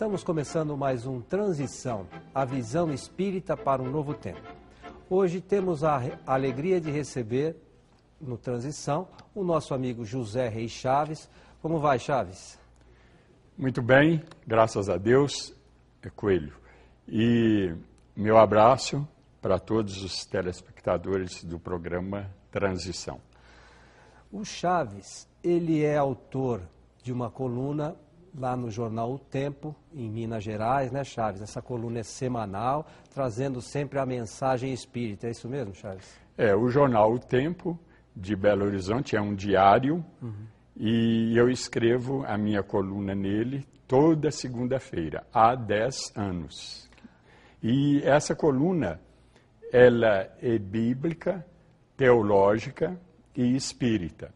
Estamos começando mais um Transição, a visão espírita para um novo tempo. Hoje temos a alegria de receber no Transição o nosso amigo José Reis Chaves. Como vai, Chaves? Muito bem, graças a Deus, é Coelho. E meu abraço para todos os telespectadores do programa Transição. O Chaves, ele é autor de uma coluna lá no jornal O Tempo, em Minas Gerais, né, Chaves? Essa coluna é semanal, trazendo sempre a mensagem espírita. É isso mesmo, Chaves? É, o jornal O Tempo, de Belo Horizonte, é um diário uhum. e eu escrevo a minha coluna nele toda segunda-feira, há 10 anos. E essa coluna, ela é bíblica, teológica e espírita.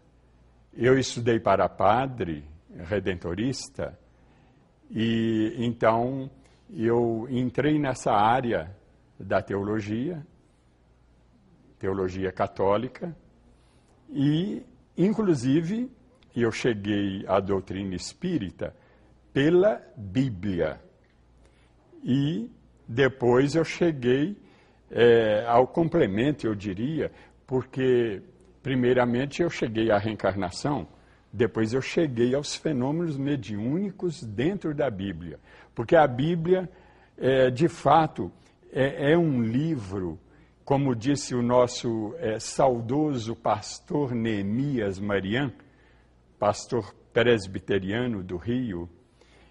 Eu estudei para padre redentorista e então eu entrei nessa área da teologia, teologia católica, e inclusive eu cheguei à doutrina espírita pela Bíblia. E depois eu cheguei é, ao complemento, eu diria, porque primeiramente eu cheguei à reencarnação, depois eu cheguei aos fenômenos mediúnicos dentro da Bíblia. Porque a Bíblia, é, de fato, é, é, um livro, como disse o nosso é, saudoso pastor Neemias Marian, pastor presbiteriano do Rio,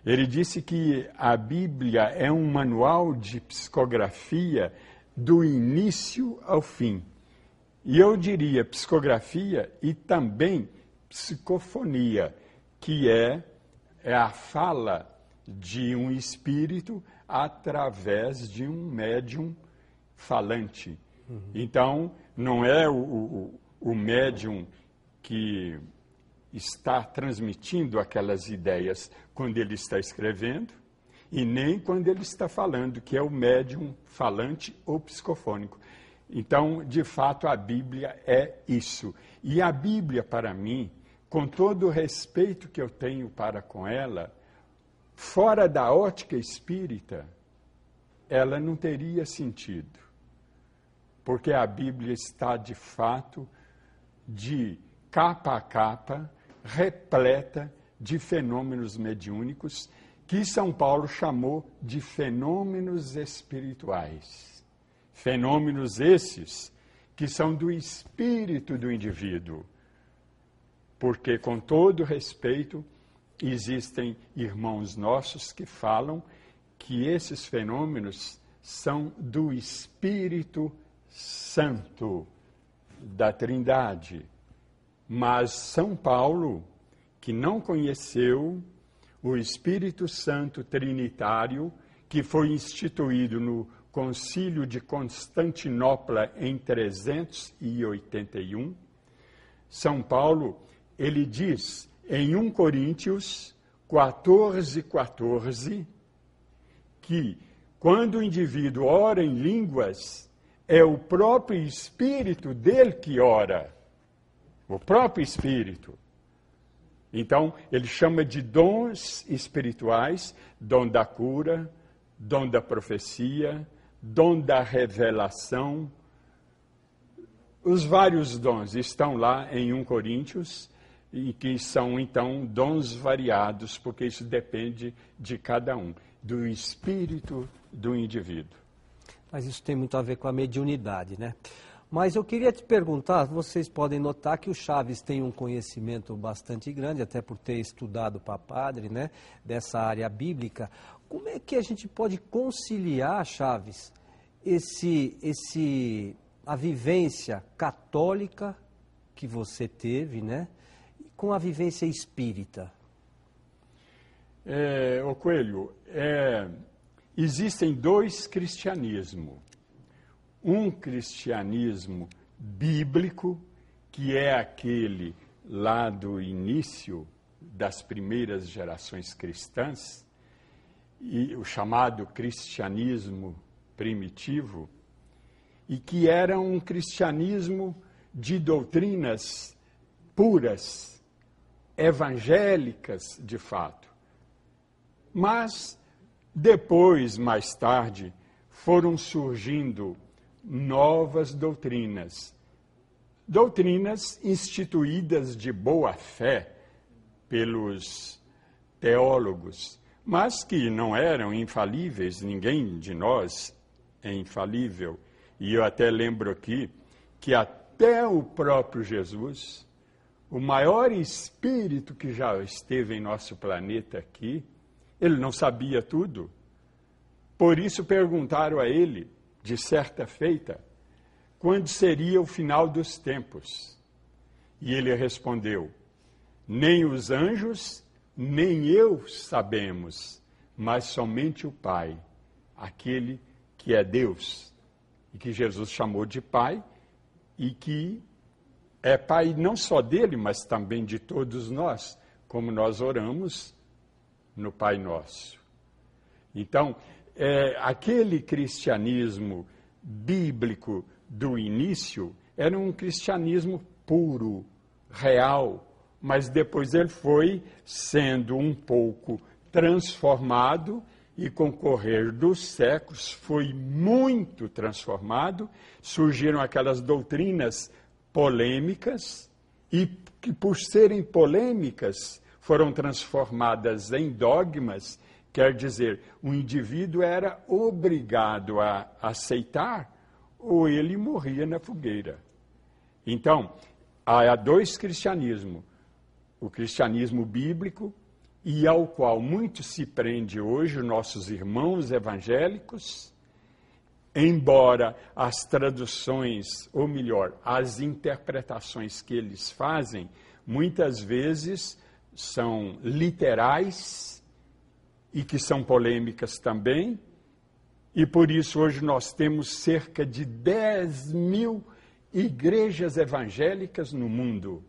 ele disse que a Bíblia é um manual de psicografia do início ao fim. E eu diria psicografia e também psicofonia, que é, é a fala de um espírito através de um médium falante. Uhum. Então, não é o, o, o médium que está transmitindo aquelas ideias quando ele está escrevendo, e nem quando ele está falando, que é o médium falante ou psicofônico. Então, de fato, a Bíblia é isso. E a Bíblia, para mim, com todo o respeito que eu tenho para com ela, fora da ótica espírita, ela não teria sentido. Porque a Bíblia está, de fato, de capa a capa, repleta de fenômenos mediúnicos que São Paulo chamou de fenômenos espirituais. Fenômenos esses que são do espírito do indivíduo porque, com todo respeito, existem irmãos nossos que falam que esses fenômenos são do Espírito Santo da Trindade. Mas São Paulo, que não conheceu o Espírito Santo Trinitário, que foi instituído no Concílio de Constantinopla em 381, São Paulo ele diz em 1 Coríntios 14, 14, que quando o indivíduo ora em línguas, é o próprio Espírito dele que ora. O próprio Espírito. Então, ele chama de dons espirituais, dom da cura, dom da profecia, dom da revelação. Os vários dons estão lá em 1 Coríntios e que são então dons variados, porque isso depende de cada um, do espírito do indivíduo. Mas isso tem muito a ver com a mediunidade, né? Mas eu queria te perguntar, vocês podem notar que o Chaves tem um conhecimento bastante grande, até por ter estudado para padre, né, dessa área bíblica. Como é que a gente pode conciliar, Chaves, esse, esse, a vivência católica que você teve, né, com a vivência espírita? É, o Coelho, é, existem dois cristianismos. Um cristianismo bíblico, que é aquele lá do início das primeiras gerações cristãs, e o chamado cristianismo primitivo, e que era um cristianismo de doutrinas puras, evangélicas de fato. Mas Depois, mais tarde, foram surgindo novas doutrinas. Doutrinas instituídas de boa fé pelos teólogos, mas que não eram infalíveis, ninguém de nós é infalível. E eu até lembro aqui que até o próprio Jesus, o maior espírito que já esteve em nosso planeta aqui, ele não sabia tudo. Por isso perguntaram a ele, de certa feita, quando seria o final dos tempos. E ele respondeu: Nem os anjos, nem eu sabemos, mas somente o Pai, aquele que é Deus, e que Jesus chamou de Pai, e que é Pai não só dele, mas também de todos nós, como nós oramos no Pai Nosso. Então, é, aquele cristianismo bíblico do início era um cristianismo puro, real, mas depois ele foi sendo um pouco transformado e com o correr dos séculos foi muito transformado. Surgiram aquelas doutrinas polêmicas e que, por serem polêmicas, foram transformadas em dogmas. Quer dizer, o indivíduo era obrigado a aceitar ou ele morria na fogueira. Então, há dois cristianismos o cristianismo bíblico e ao qual muito se prende hoje nossos irmãos evangélicos, embora as traduções, ou melhor, as interpretações que eles fazem, muitas vezes são literais e que são polêmicas também, e por isso hoje nós temos cerca de 10 mil igrejas evangélicas no mundo.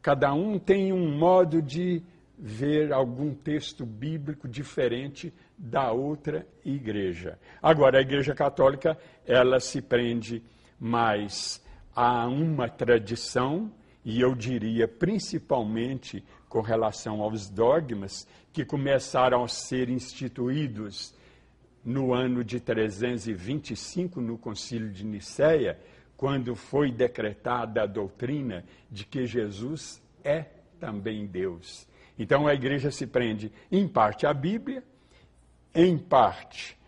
Cada um tem um modo de ver algum texto bíblico diferente da outra igreja. Agora, a Igreja Católica, ela se prende mais a uma tradição, e eu diria principalmente com relação aos dogmas que começaram a ser instituídos no ano de 325 no Concílio de Nicéia, quando foi decretada a doutrina de que Jesus é também Deus. Então a igreja se prende em parte à Bíblia, em parte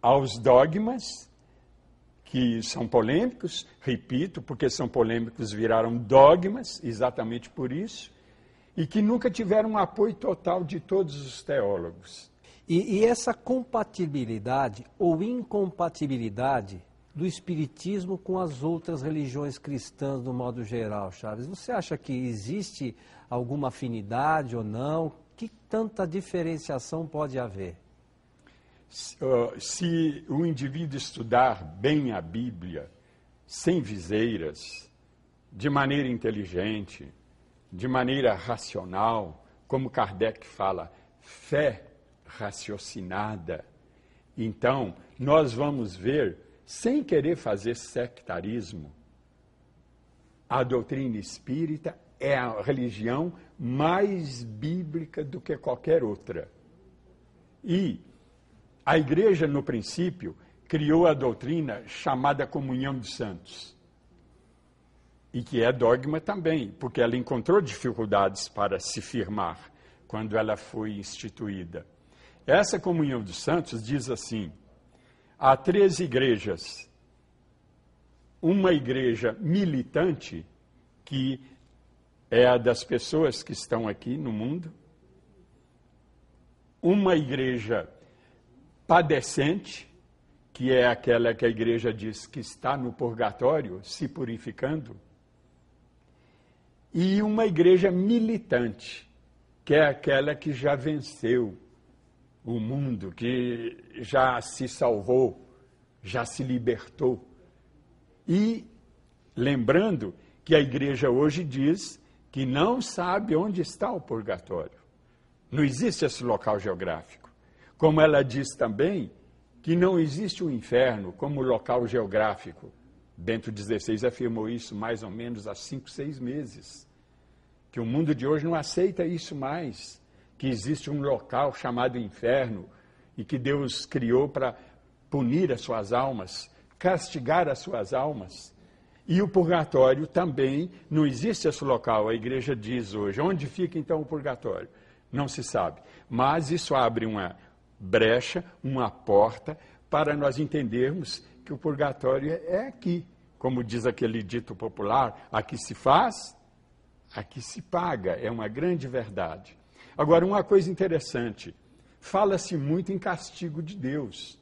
aos dogmas, que são polêmicos, repito, porque são polêmicos, viraram dogmas, exatamente por isso, e que nunca tiveram um apoio total de todos os teólogos. E, e essa compatibilidade ou incompatibilidade do espiritismo com as outras religiões cristãs no modo geral, Chaves? Você acha que existe alguma afinidade ou não? Que tanta diferenciação pode haver? Se o indivíduo estudar bem a Bíblia, sem viseiras, de maneira inteligente, de maneira racional, como Kardec fala, fé raciocinada, então nós vamos ver sem querer fazer sectarismo, a doutrina espírita é a religião mais bíblica do que qualquer outra. E a igreja, no princípio, criou a doutrina chamada comunhão dos santos. E que é dogma também, porque ela encontrou dificuldades para se firmar quando ela foi instituída. Essa comunhão dos santos diz assim: há três igrejas. Uma igreja militante, que é a das pessoas que estão aqui no mundo. Uma igreja padecente, que é aquela que a igreja diz que está no purgatório, se purificando. E uma igreja militante, que é aquela que já venceu, o mundo, que já se salvou, já se libertou. E lembrando que a igreja hoje diz que não sabe onde está o purgatório. Não existe esse local geográfico. Como ela diz também que não existe o inferno como local geográfico. Bento XVI afirmou isso mais ou menos há cinco, seis meses. Que o mundo de hoje não aceita isso mais que existe um local chamado inferno e que Deus criou para punir as suas almas, castigar as suas almas. E o purgatório também não existe esse local, a igreja diz hoje. Onde fica então o purgatório? Não se sabe. Mas isso abre uma brecha, uma porta, para nós entendermos que o purgatório é aqui. Como diz aquele dito popular, aqui se faz, aqui se paga. É uma grande verdade. Agora, uma coisa interessante: fala-se muito em castigo de Deus.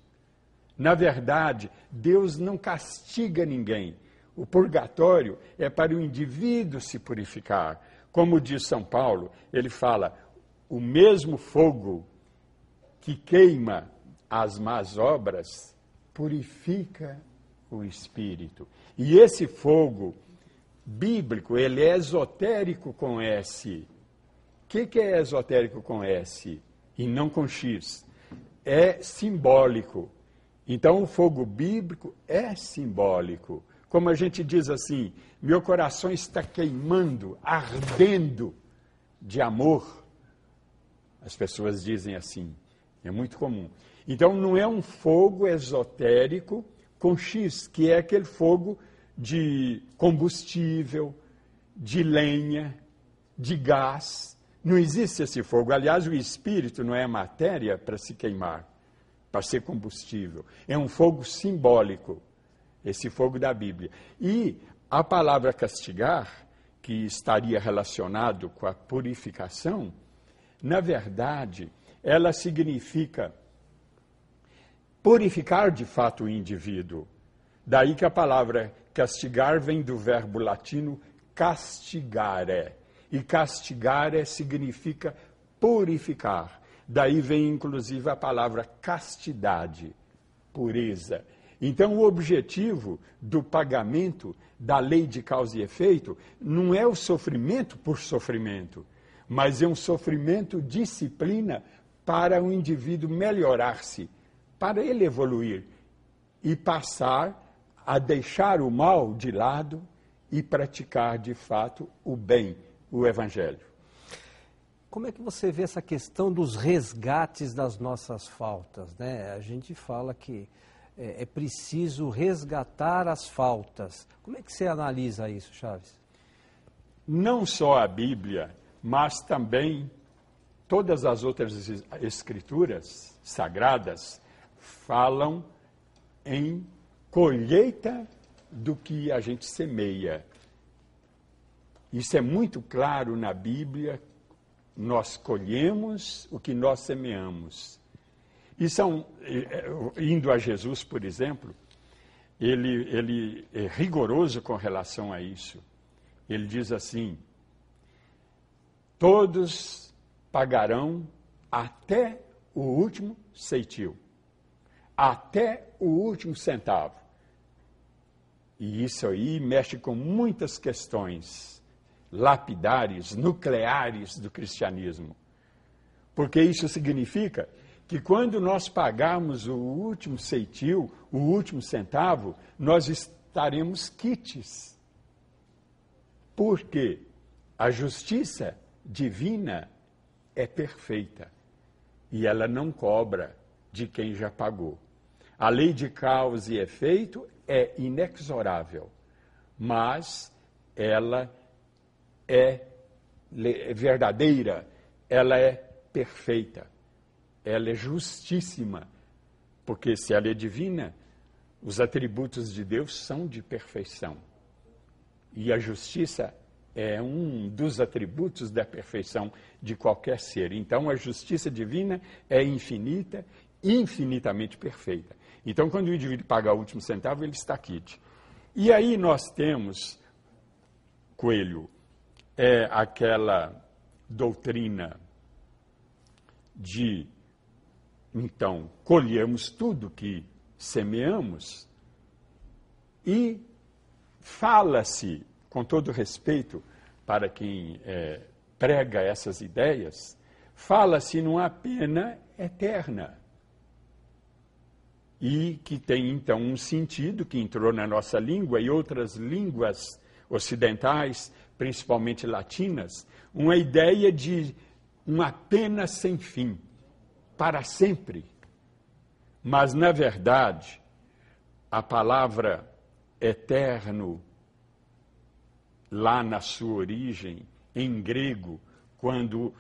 Na verdade, Deus não castiga ninguém. O purgatório é para o indivíduo se purificar. Como diz São Paulo, ele fala: o mesmo fogo que queima as más obras purifica o espírito. E esse fogo bíblico, ele é esotérico com S. O que, que é esotérico com S e não com X? É simbólico. Então, o fogo bíblico é simbólico. Como a gente diz assim, meu coração está queimando, ardendo de amor. As pessoas dizem assim, é muito comum. Então, não é um fogo esotérico com X, que é aquele fogo de combustível, de lenha, de gás. Não existe esse fogo. Aliás, o espírito não é matéria para se queimar, para ser combustível. É um fogo simbólico esse fogo da Bíblia. E a palavra castigar, que estaria relacionado com a purificação, na verdade, ela significa purificar de fato o indivíduo. Daí que a palavra castigar vem do verbo latino castigare. E castigare significa purificar. Daí vem inclusive a palavra castidade, pureza. Então, o objetivo do pagamento da lei de causa e efeito não é o sofrimento por sofrimento, mas é um sofrimento disciplina para o indivíduo melhorar-se, para ele evoluir e passar a deixar o mal de lado e praticar de fato o bem, o evangelho. Como é que você vê essa questão dos resgates das nossas faltas? Né? A gente fala que é, é preciso resgatar as faltas. Como é que você analisa isso, Chaves? Não só a Bíblia, mas também todas as outras escrituras sagradas falam em colheita do que a gente semeia. Isso é muito claro na Bíblia. Nós colhemos o que nós semeamos. E são, indo a Jesus, por exemplo, ele, ele é rigoroso com relação a isso. Ele diz assim: todos pagarão até o último ceitil, até o último centavo. E isso aí mexe com muitas questões lapidares, nucleares do cristianismo. Porque isso significa que quando nós pagarmos o último ceitil, o último centavo, nós estaremos quites. Porque a justiça divina é perfeita e ela não cobra de quem já pagou. A lei de causa e efeito é inexorável, mas ela é verdadeira, ela é perfeita ela é justíssima, porque se ela é divina, os atributos de Deus são de perfeição. E a justiça é um dos atributos da perfeição de qualquer ser. Então, a justiça divina é infinita, infinitamente perfeita. Então, quando o indivíduo paga o último centavo, ele está quite. E aí nós temos, Coelho, é aquela doutrina de então, colhemos tudo que semeamos e fala-se, com todo respeito para quem é, prega essas ideias, fala-se numa pena eterna. E que tem então um sentido que entrou na nossa língua e outras línguas ocidentais, principalmente latinas, uma ideia de uma pena sem fim, para sempre. Mas, na verdade, a palavra eterno, lá na sua origem, em grego, quando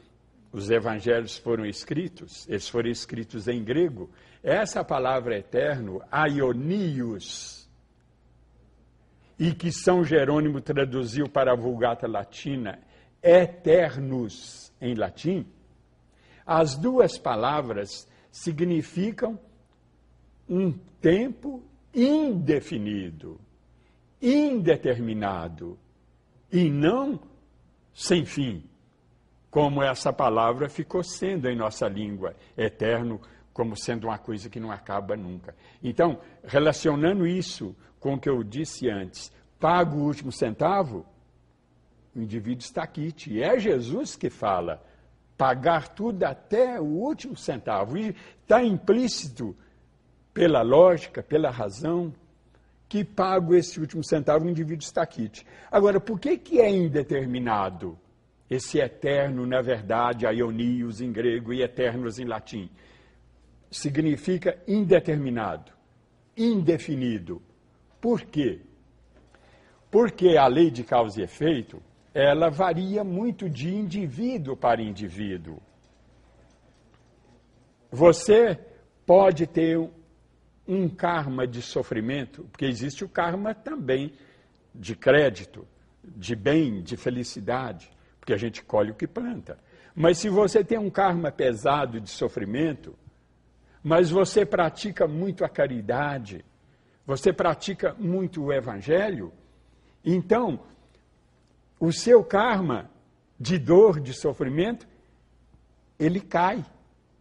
os evangelhos foram escritos, eles foram escritos em grego, essa palavra eterno, aionios, e que São Jerônimo traduziu para a Vulgata Latina, eternos em latim, as duas palavras significam um tempo indefinido, indeterminado, e não sem fim, como essa palavra ficou sendo em nossa língua, eterno, como sendo uma coisa que não acaba nunca. Então, relacionando isso com o que eu disse antes, paga o último centavo, o indivíduo está quite. E é Jesus que fala, pagar tudo até o último centavo. E está implícito, pela lógica, pela razão, que pago esse último centavo, o indivíduo está quite. Agora, por que, que é indeterminado? Esse eterno, na verdade, aionios em grego e eternos em latim. Significa indeterminado, indefinido. Por quê? Porque a lei de causa e efeito, ela varia muito de indivíduo para indivíduo. Você pode ter um karma de sofrimento, porque existe o karma também de crédito, de bem, de felicidade, porque a gente colhe o que planta. Mas se você tem um karma pesado de sofrimento, mas você pratica muito a caridade, você pratica muito o evangelho, então o seu karma de dor, de sofrimento, ele cai,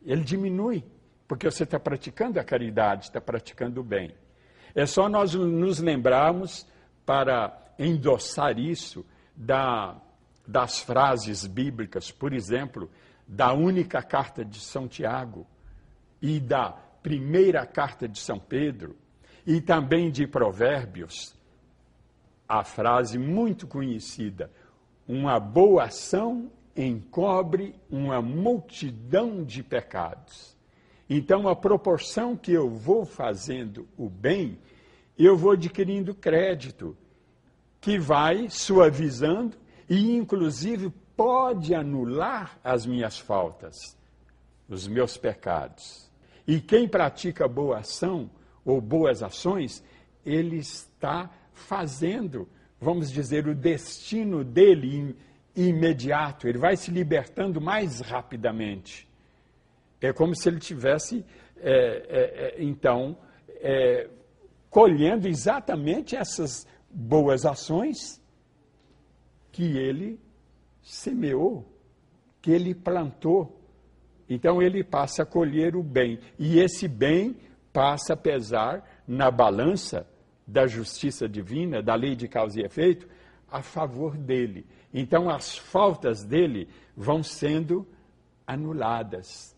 ele diminui porque você está praticando a caridade, está praticando o bem. É só nós nos lembrarmos para endossar isso da, das frases bíblicas, por exemplo, da única carta de São Tiago e da primeira carta de São Pedro e também de Provérbios. A frase muito conhecida: uma boa ação encobre uma multidão de pecados. Então, a proporção que eu vou fazendo o bem, eu vou adquirindo crédito, que vai suavizando e, inclusive, pode anular as minhas faltas, os meus pecados. E quem pratica boa ação ou boas ações, ele está fazendo, vamos dizer, o destino dele imediato, ele vai se libertando mais rapidamente. É como se ele tivesse, é, é, é, então, é, colhendo exatamente essas boas ações que ele semeou, que ele plantou. Então ele passa a colher o bem. E esse bem passa a pesar na balança da justiça divina, da lei de causa e efeito, a favor dele. Então as faltas dele vão sendo anuladas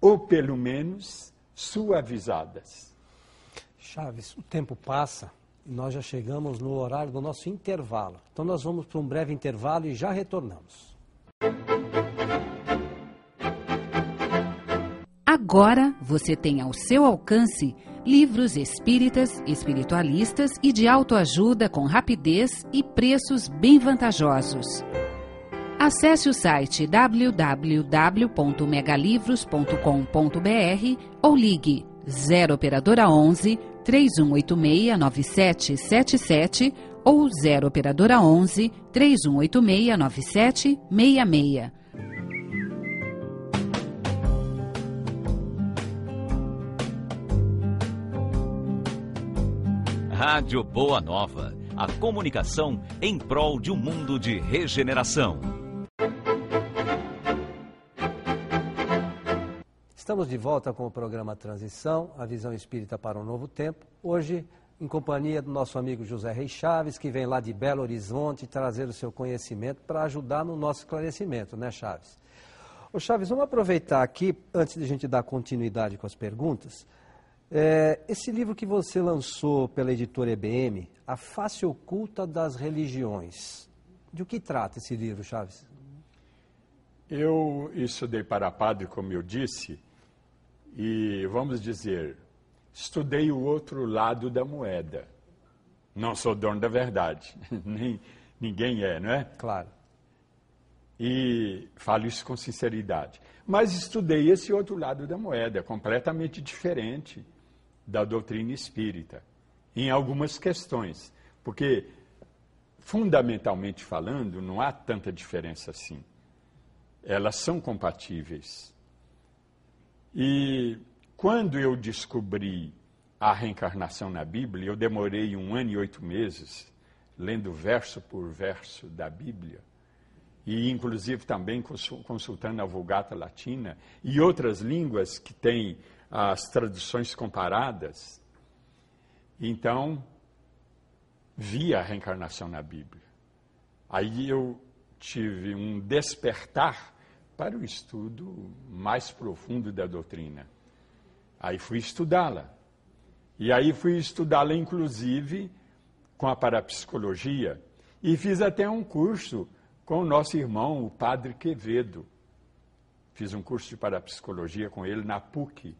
ou pelo menos suavizadas. Chaves, o tempo passa e nós já chegamos no horário do nosso intervalo. Então nós vamos para um breve intervalo e já retornamos. Agora você tem ao seu alcance livros espíritas, espiritualistas e de autoajuda com rapidez e preços bem vantajosos. Acesse o site www.megalivros.com.br ou ligue 0 operadora 11 3186 9777 ou 0 operadora 11 3186 9766. Rádio Boa Nova, a comunicação em prol de um mundo de regeneração. Estamos de volta com o programa Transição, a visão espírita para um novo tempo. Hoje, em companhia do nosso amigo José Reis Chaves, que vem lá de Belo Horizonte trazer o seu conhecimento para ajudar no nosso esclarecimento, né, Chaves? Ô Chaves, vamos aproveitar aqui, antes de a gente dar continuidade com as perguntas, é, esse livro que você lançou pela editora EBM, A Face Oculta das Religiões. De o que trata esse livro, Chaves? Eu estudei para padre, como eu disse, e vamos dizer, estudei o outro lado da moeda. Não sou dono da verdade, nem ninguém é, não é? Claro. E falo isso com sinceridade. Mas estudei esse outro lado da moeda, completamente diferente da doutrina espírita, em algumas questões. Porque, fundamentalmente falando, não há tanta diferença assim. Elas são compatíveis. E quando eu descobri a reencarnação na Bíblia, eu demorei um ano e oito meses lendo verso por verso da Bíblia, e inclusive também consultando a Vulgata Latina e outras línguas que têm as traduções comparadas. Então, vi a reencarnação na Bíblia. Aí eu tive um despertar para o estudo mais profundo da doutrina. Aí fui estudá-la. E aí fui estudá-la, inclusive, com a parapsicologia. E fiz até um curso com o nosso irmão, o padre Quevedo. Fiz um curso de parapsicologia com ele na PUC,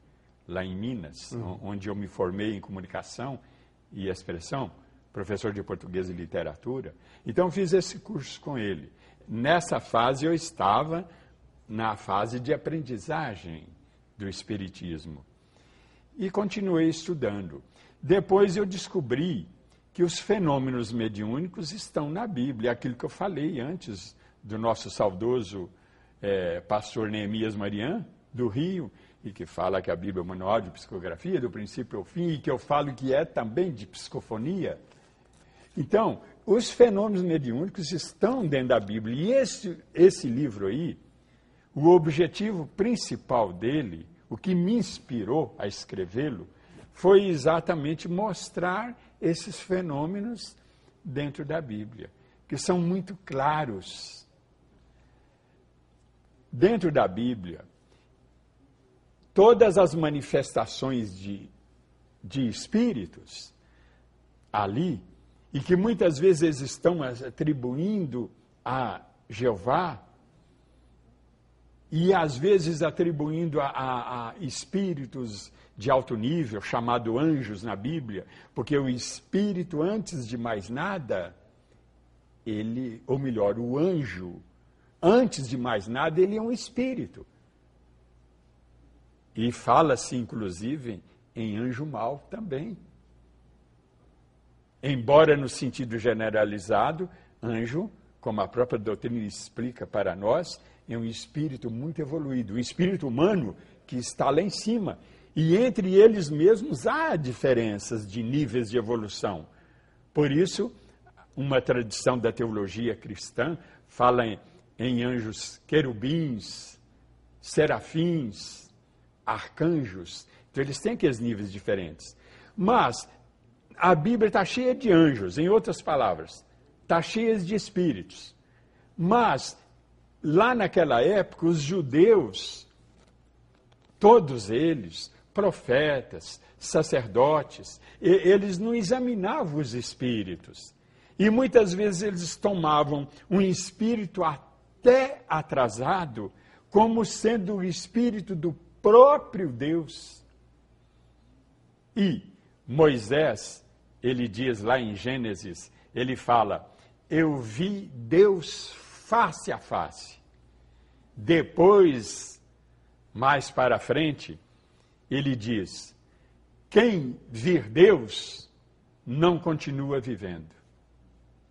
lá em Minas, uhum. onde eu me formei em comunicação e expressão, professor de português e literatura. Então fiz esse curso com ele. Nessa fase eu estava na fase de aprendizagem do espiritismo e continuei estudando. Depois eu descobri que os fenômenos mediúnicos estão na Bíblia, aquilo que eu falei antes do nosso saudoso é, pastor Neemias Marian, do Rio, e que fala que a Bíblia é o manual de psicografia, do princípio ao fim, e que eu falo que é também de psicofonia. Então, os fenômenos mediúnicos estão dentro da Bíblia. E esse, esse livro aí, o objetivo principal dele o que me inspirou a escrevê-lo foi exatamente mostrar esses fenômenos dentro da Bíblia, que são muito claros. Dentro da Bíblia, todas as manifestações de, de espíritos ali, e que muitas vezes estão atribuindo a Jeová, e às vezes atribuindo a, a, a, espíritos de alto nível, chamado anjos na Bíblia, porque o espírito, antes de mais nada, ele, ou melhor, o anjo, antes de mais nada, ele é um espírito. E fala-se, inclusive, em anjo mau também. Embora no sentido generalizado, anjo, como a própria doutrina explica para nós, é um espírito muito evoluído, o espírito humano que está lá em cima. E entre eles mesmos há diferenças de níveis de evolução. Por isso, uma tradição da teologia cristã fala em, em anjos querubins, serafins, arcanjos. Então, eles têm aqueles níveis diferentes. Mas a Bíblia está cheia de anjos, em outras palavras, está cheia de espíritos. Mas Lá naquela época, os judeus, todos eles, profetas, sacerdotes, eles não examinavam os espíritos. E muitas vezes eles tomavam um espírito até atrasado como sendo o espírito do próprio Deus. E Moisés, ele diz lá em Gênesis, ele fala: Eu vi Deus face a face. Depois, mais para frente, ele diz: quem vir Deus não continua vivendo,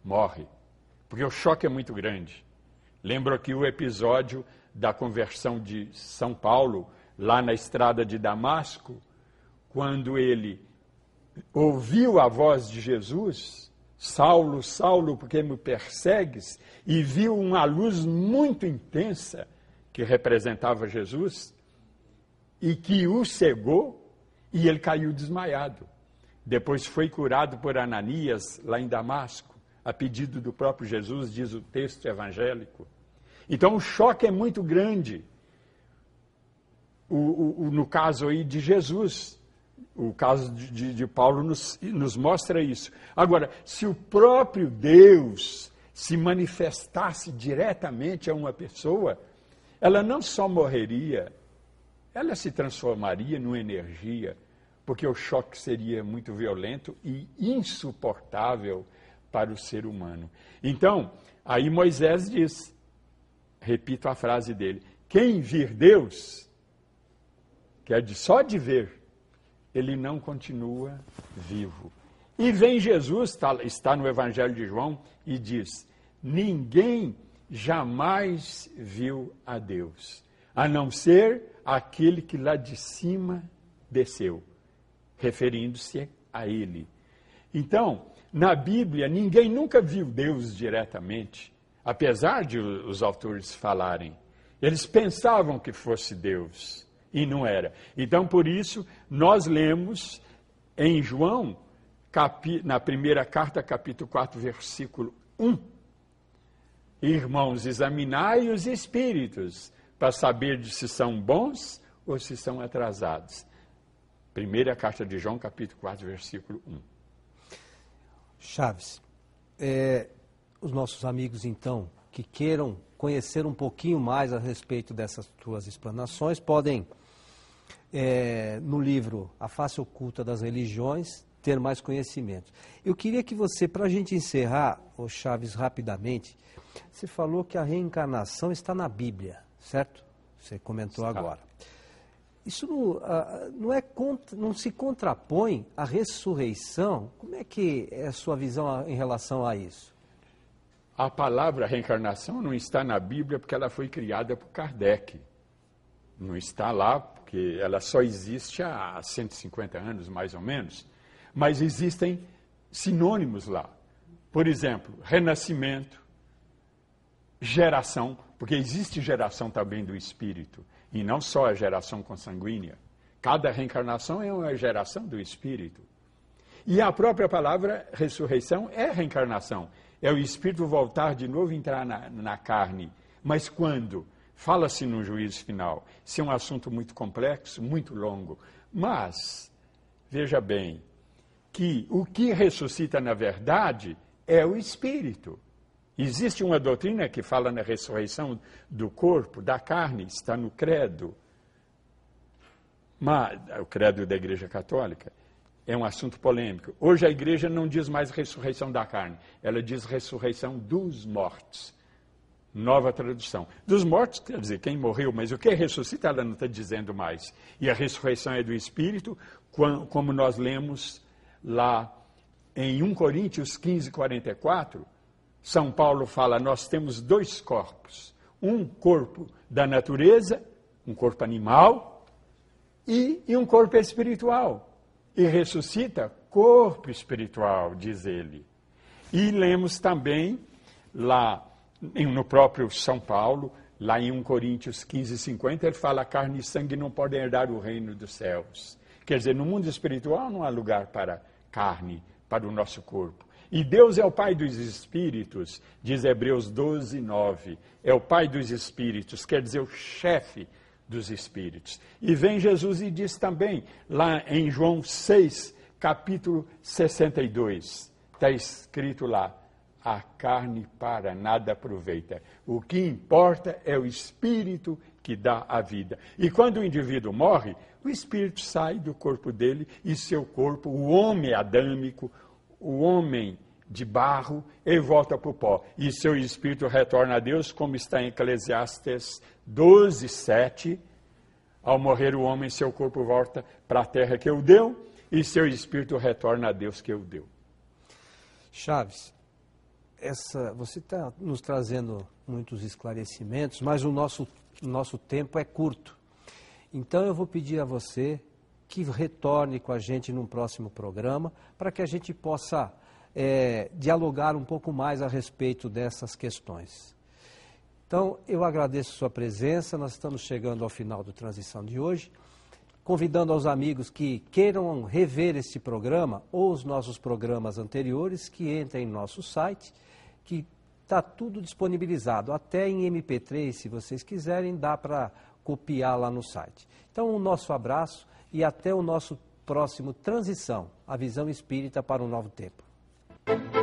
morre, porque o choque é muito grande. Lembro aqui o episódio da conversão de São Paulo, lá na estrada de Damasco, quando ele ouviu a voz de Jesus Saulo, Saulo, porque me persegues? E viu uma luz muito intensa que representava Jesus e que o cegou e ele caiu desmaiado. Depois foi curado por Ananias lá em Damasco, a pedido do próprio Jesus, diz o texto evangélico. Então o choque é muito grande. O, o, no caso aí de Jesus, o caso de, de, de Paulo nos, nos mostra isso. Agora, se o próprio Deus se manifestasse diretamente a uma pessoa, ela não só morreria, ela se transformaria numa energia, porque o choque seria muito violento e insuportável para o ser humano. Então, aí Moisés diz, repito a frase dele: quem vir Deus, que é de só de ver, ele não continua vivo. E vem Jesus, está, está no Evangelho de João, e diz: ninguém jamais viu a Deus, a não ser aquele que lá de cima desceu, referindo-se a ele. Então, na Bíblia, ninguém nunca viu Deus diretamente, apesar de os autores falarem. Eles pensavam que fosse Deus e não era. Então, por isso, nós lemos em João, na primeira carta, capítulo 4, versículo 1. Irmãos, examinai os espíritos para saber se são bons ou se são atrasados. Primeira carta de João, capítulo 4, versículo 1. Chaves, é, os nossos amigos, então, que queiram conhecer um pouquinho mais a respeito dessas tuas explanações, podem, é, no livro A Face Oculta das Religiões, ter mais conhecimento. Eu queria que você, para a gente encerrar, o Chaves, rapidamente, você falou que a reencarnação está na Bíblia, certo? Você comentou está. agora. Isso não, não, é, não se contrapõe à ressurreição? Como é que é a sua visão em relação a isso? A palavra reencarnação não está na Bíblia porque ela foi criada por Kardec. Não está lá porque ela só existe há 150 anos, mais ou menos. Mas existem sinônimos lá. Por exemplo, renascimento, geração, porque existe geração também do espírito, e não só a geração consanguínea. Cada reencarnação é uma geração do espírito. E a própria palavra ressurreição é reencarnação. É o espírito voltar de novo e entrar na, na carne. Mas quando? Fala-se no juízo final. Isso é um assunto muito complexo, muito longo. Mas, veja bem, que o que ressuscita na verdade é o espírito. Existe uma doutrina que fala na ressurreição do corpo, da carne, está no credo. Mas, o credo da Igreja Católica é um assunto polêmico. Hoje a igreja não diz mais ressurreição da carne, ela diz ressurreição dos mortos. Nova tradução. Dos mortos, quer dizer, quem morreu, mas o que é ressuscita, ela não está dizendo mais. E a ressurreição é do espírito, como nós lemos lá em 1 Coríntios 15, 44 são Paulo fala: nós temos dois corpos. Um corpo da natureza, um corpo animal, e, e um corpo espiritual. E ressuscita corpo espiritual, diz ele. E lemos também lá no próprio São Paulo, lá em 1 Coríntios 15, 50, ele fala: carne e sangue não podem herdar o reino dos céus. Quer dizer, no mundo espiritual não há lugar para carne, para o nosso corpo. E Deus é o Pai dos Espíritos, diz Hebreus 12, 9. É o Pai dos Espíritos, quer dizer, o chefe dos Espíritos. E vem Jesus e diz também, lá em João 6, capítulo 62, está escrito lá: a carne para nada aproveita. O que importa é o Espírito que dá a vida. E quando o indivíduo morre, o Espírito sai do corpo dele e seu corpo, o homem adâmico, o homem de barro, ele volta para o pó. E seu espírito retorna a Deus, como está em Eclesiastes 12, 7. Ao morrer o homem, seu corpo volta para a terra que o deu, e seu espírito retorna a Deus que o deu. Chaves, essa, você está nos trazendo muitos esclarecimentos, mas o nosso, nosso tempo é curto. Então eu vou pedir a você que retorne com a gente num próximo programa, para que a gente possa é, dialogar um pouco mais a respeito dessas questões. Então, eu agradeço sua presença, nós estamos chegando ao final do Transição de hoje, convidando aos amigos que queiram rever este programa ou os nossos programas anteriores, que entrem em nosso site, que está tudo disponibilizado, até em MP3, se vocês quiserem, dá para copiar lá no site. Então, o nosso abraço e até o nosso próximo Transição, a visão espírita para um novo tempo. Thank you.